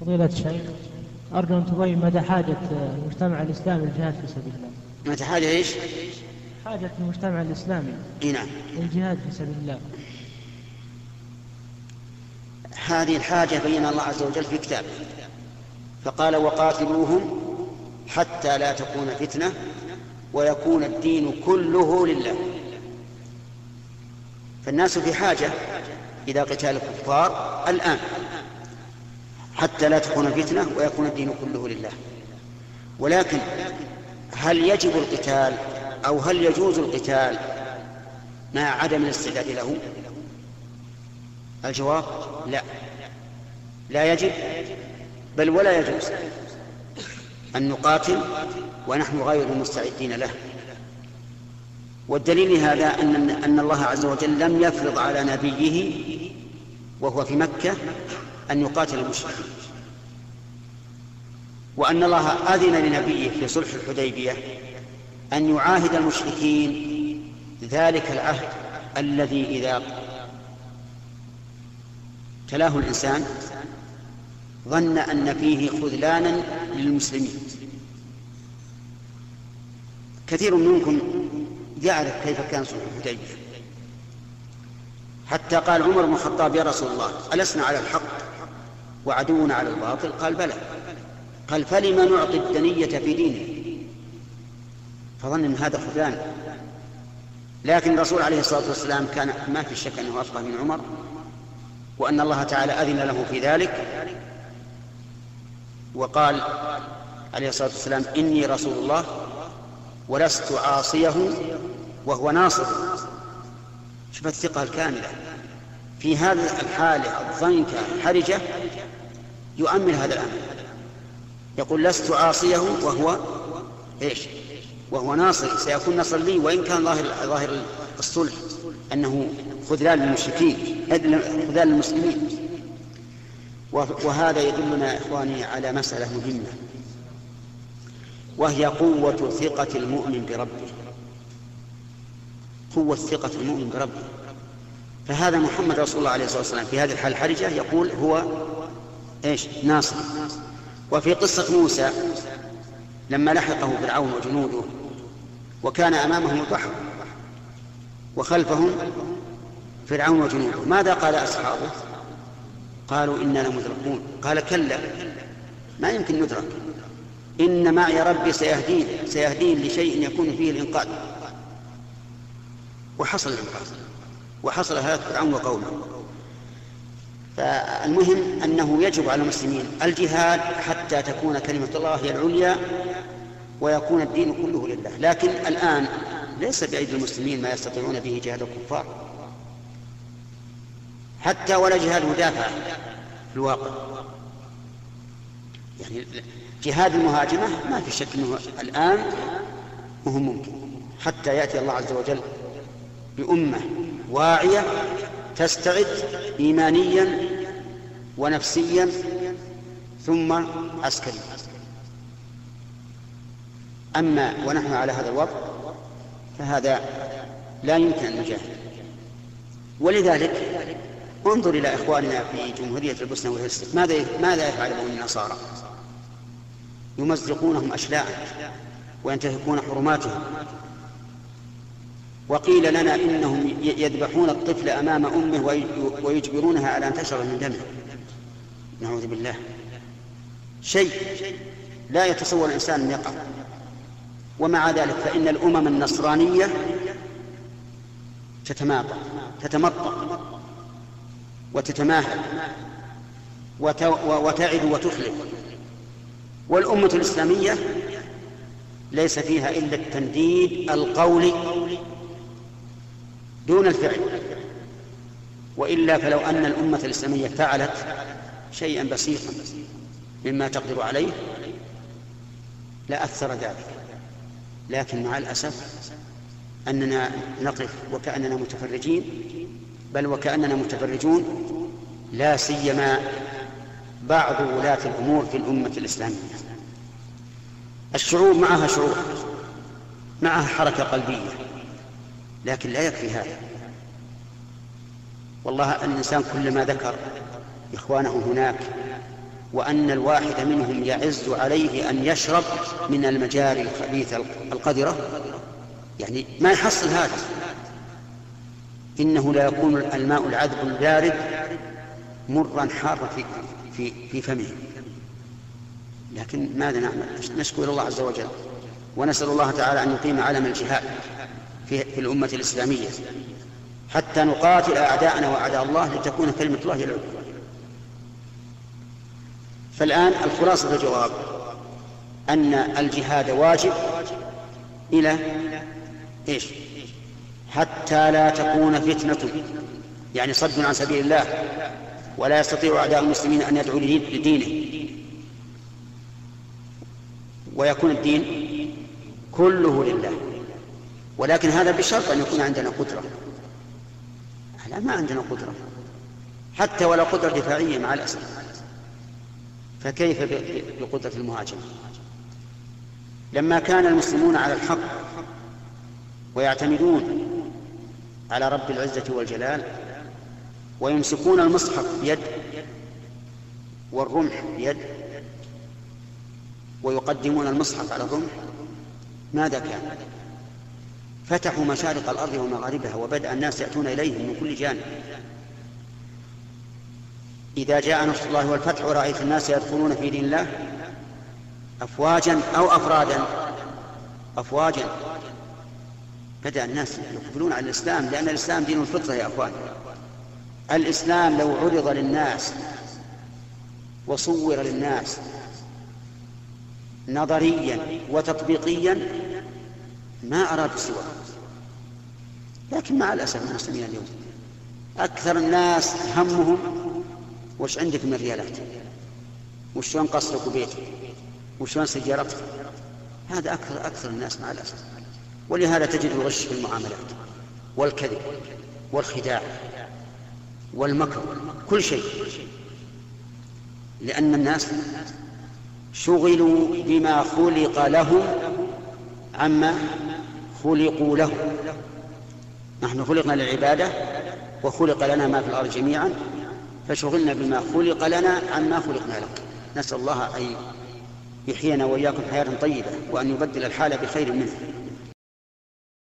فضيلة الشيخ أرجو أن تبين مدى حاجة المجتمع الإسلامي للجهاد في سبيل الله. متى حاجة إيش؟ حاجة المجتمع الإسلامي إي نعم. للجهاد في سبيل الله. هذه الحاجة بين الله عز وجل في كتابه. فقال وقاتلوهم حتى لا تكون فتنة ويكون الدين كله لله. فالناس في حاجة إلى قتال الكفار الآن. حتى لا تكون فتنة ويكون الدين كله لله. ولكن هل يجب القتال أو هل يجوز القتال مع عدم الاستعداد له؟ الجواب لا. لا يجب بل ولا يجوز أن نقاتل ونحن غير مستعدين له. والدليل هذا أن أن الله عز وجل لم يفرض على نبيه وهو في مكة أن يقاتل المشركين. وأن الله أذن لنبيه في صلح الحديبية أن يعاهد المشركين ذلك العهد الذي إذا تلاه الإنسان ظن أن فيه خذلانا للمسلمين. كثير منكم يعرف كيف كان صلح الحديبية. حتى قال عمر بن الخطاب يا رسول الله ألسنا على الحق؟ وعدونا على الباطل. قال بلى. قال فلم نعطي الدنية في دينه؟ فظن إن هذا خذلان. لكن الرسول عليه الصلاة والسلام كان ما في شك أنه افقه من عمر وأن الله تعالى أذن له في ذلك. وقال عليه الصلاة والسلام إني رسول الله ولست عاصيه وهو ناصر. شوف الثقة الكاملة. في هذه الحالة الضنكة الحرجة يؤمن هذا الأمر. يقول لست عاصيه وهو إيش؟ وهو ناصر. سيكون نصر لي وإن كان ظاهر ظاهر الصلح. أنه خذلان للمشركين. خذلان للمسلمين. وهذا يدلنا يا إخواني على مسألة مهمة. وهي قوة ثقة المؤمن بربه. قوة ثقة المؤمن بربه. فهذا محمد رسول الله عليه الصلاة والسلام في هذه الحالة الحرجة يقول هو إيش؟ ناصر. وفي قصة موسى لما لحقه فرعون وجنوده وكان أمامهم البحر وخلفهم فرعون وجنوده. ماذا قال أصحابه؟ قالوا إنا لمدركون. قال كلا ما يمكن ندرك. إن معي ربي سيهدين سيهدين لشيء يكون فيه الإنقاذ. وحصل الإنقاذ. وحصل هلاك فرعون وقومه. فالمهم أنه يجب على المسلمين الجهاد حتى تكون كلمة الله هي العليا ويكون الدين كله لله. لكن الآن ليس بأيدي المسلمين ما يستطيعون به جهاد الكفار. حتى ولا جهاد مدافع في الواقع. يعني جهاد المهاجمة ما في شك أنه الآن مهم ممكن. حتى يأتي الله عز وجل بأمة واعية تستعد إيمانيا ونفسيا ثم عسكريا. أما ونحن على هذا الوضع فهذا لا يمكن أن نجاهد. ولذلك انظر إلى إخواننا في جمهورية البوسنة والهرسك ماذا ماذا يفعل بهم النصارى؟ يمزقونهم أشلاء وينتهكون حرماتهم. وقيل لنا إنهم يذبحون الطفل أمام أمه ويجبرونها على أن تشرب من دمه. نعوذ بالله. شيء لا يتصور الإنسان أن يقع. ومع ذلك فإن الأمم النصرانية تتماطى تتمطى وتتماهل وتعد وتخلف. والأمة الإسلامية ليس فيها إلا التنديد القولي دون الفعل. وإلا فلو أن الأمة الإسلامية فعلت شيئا بسيطا مما تقدر عليه لأثر ذلك. لكن مع الأسف أننا نقف وكأننا متفرجين بل وكأننا متفرجون لا سيما بعض ولاة الأمور في الأمة الإسلامية. الشعوب معها شعور معها حركة قلبية لكن لا يكفي هذا. والله الإنسان كلما ذكر إخوانه هناك وأن الواحد منهم يعز عليه أن يشرب من المجاري الخبيثة القذرة. يعني ما يحصل هذا. إنه لا يكون الماء العذب البارد مرا حارا في في في فمه. لكن ماذا نعمل؟ نشكو إلى الله عز وجل ونسأل الله تعالى أن يقيم علم الجهاد في, في الأمة الإسلامية حتى نقاتل أعداءنا وأعداء الله لتكون كلمة الله هي العليا فالآن الخلاصة الجواب. أن الجهاد واجب إلى إيش؟ حتى لا تكون فتنة يعني صد عن سبيل الله ولا يستطيع أعداء المسلمين أن يدعوا لدينه. ويكون الدين كله لله. ولكن هذا بشرط أن يكون عندنا قدرة. لا ما عندنا قدرة. حتى ولا قدرة دفاعية مع الأسف. فكيف بقدرة المهاجمة لما كان المسلمون على الحق ويعتمدون على رب العزة والجلال ويمسكون المصحف بيد والرمح بيد ويقدمون المصحف على الرمح ماذا كان؟ فتحوا مشارق الأرض ومغاربها وبدأ الناس يأتون إليهم من كل جانب. إذا جاء نصر الله والفتح ورأيت الناس يدخلون في دين الله افواجا أو افرادا. افواجا. بدأ الناس يقبلون على الإسلام لأن الإسلام دين الفطرة يا أخوان. الإسلام لو عرض للناس وصور للناس نظريا وتطبيقيا ما أرادوا سواه. لكن مع الأسف المسلمين اليوم أكثر الناس همهم وش عندك من ريالات؟ وشلون قصرك وبيتك؟ وشلون سيارتك؟ هذا أكثر أكثر الناس مع الأسف. ولهذا تجد الغش في المعاملات والكذب والخداع والمكر كل شيء. لأن الناس شغلوا بما خلق لهم عما خلقوا له. نحن خلقنا للعبادة وخلق لنا ما في الأرض جميعا. فشغلنا بما خلق لنا عما خلقنا له نسأل الله أن يحيينا وإياكم حياة طيبة وأن يبدل الحال بخير منه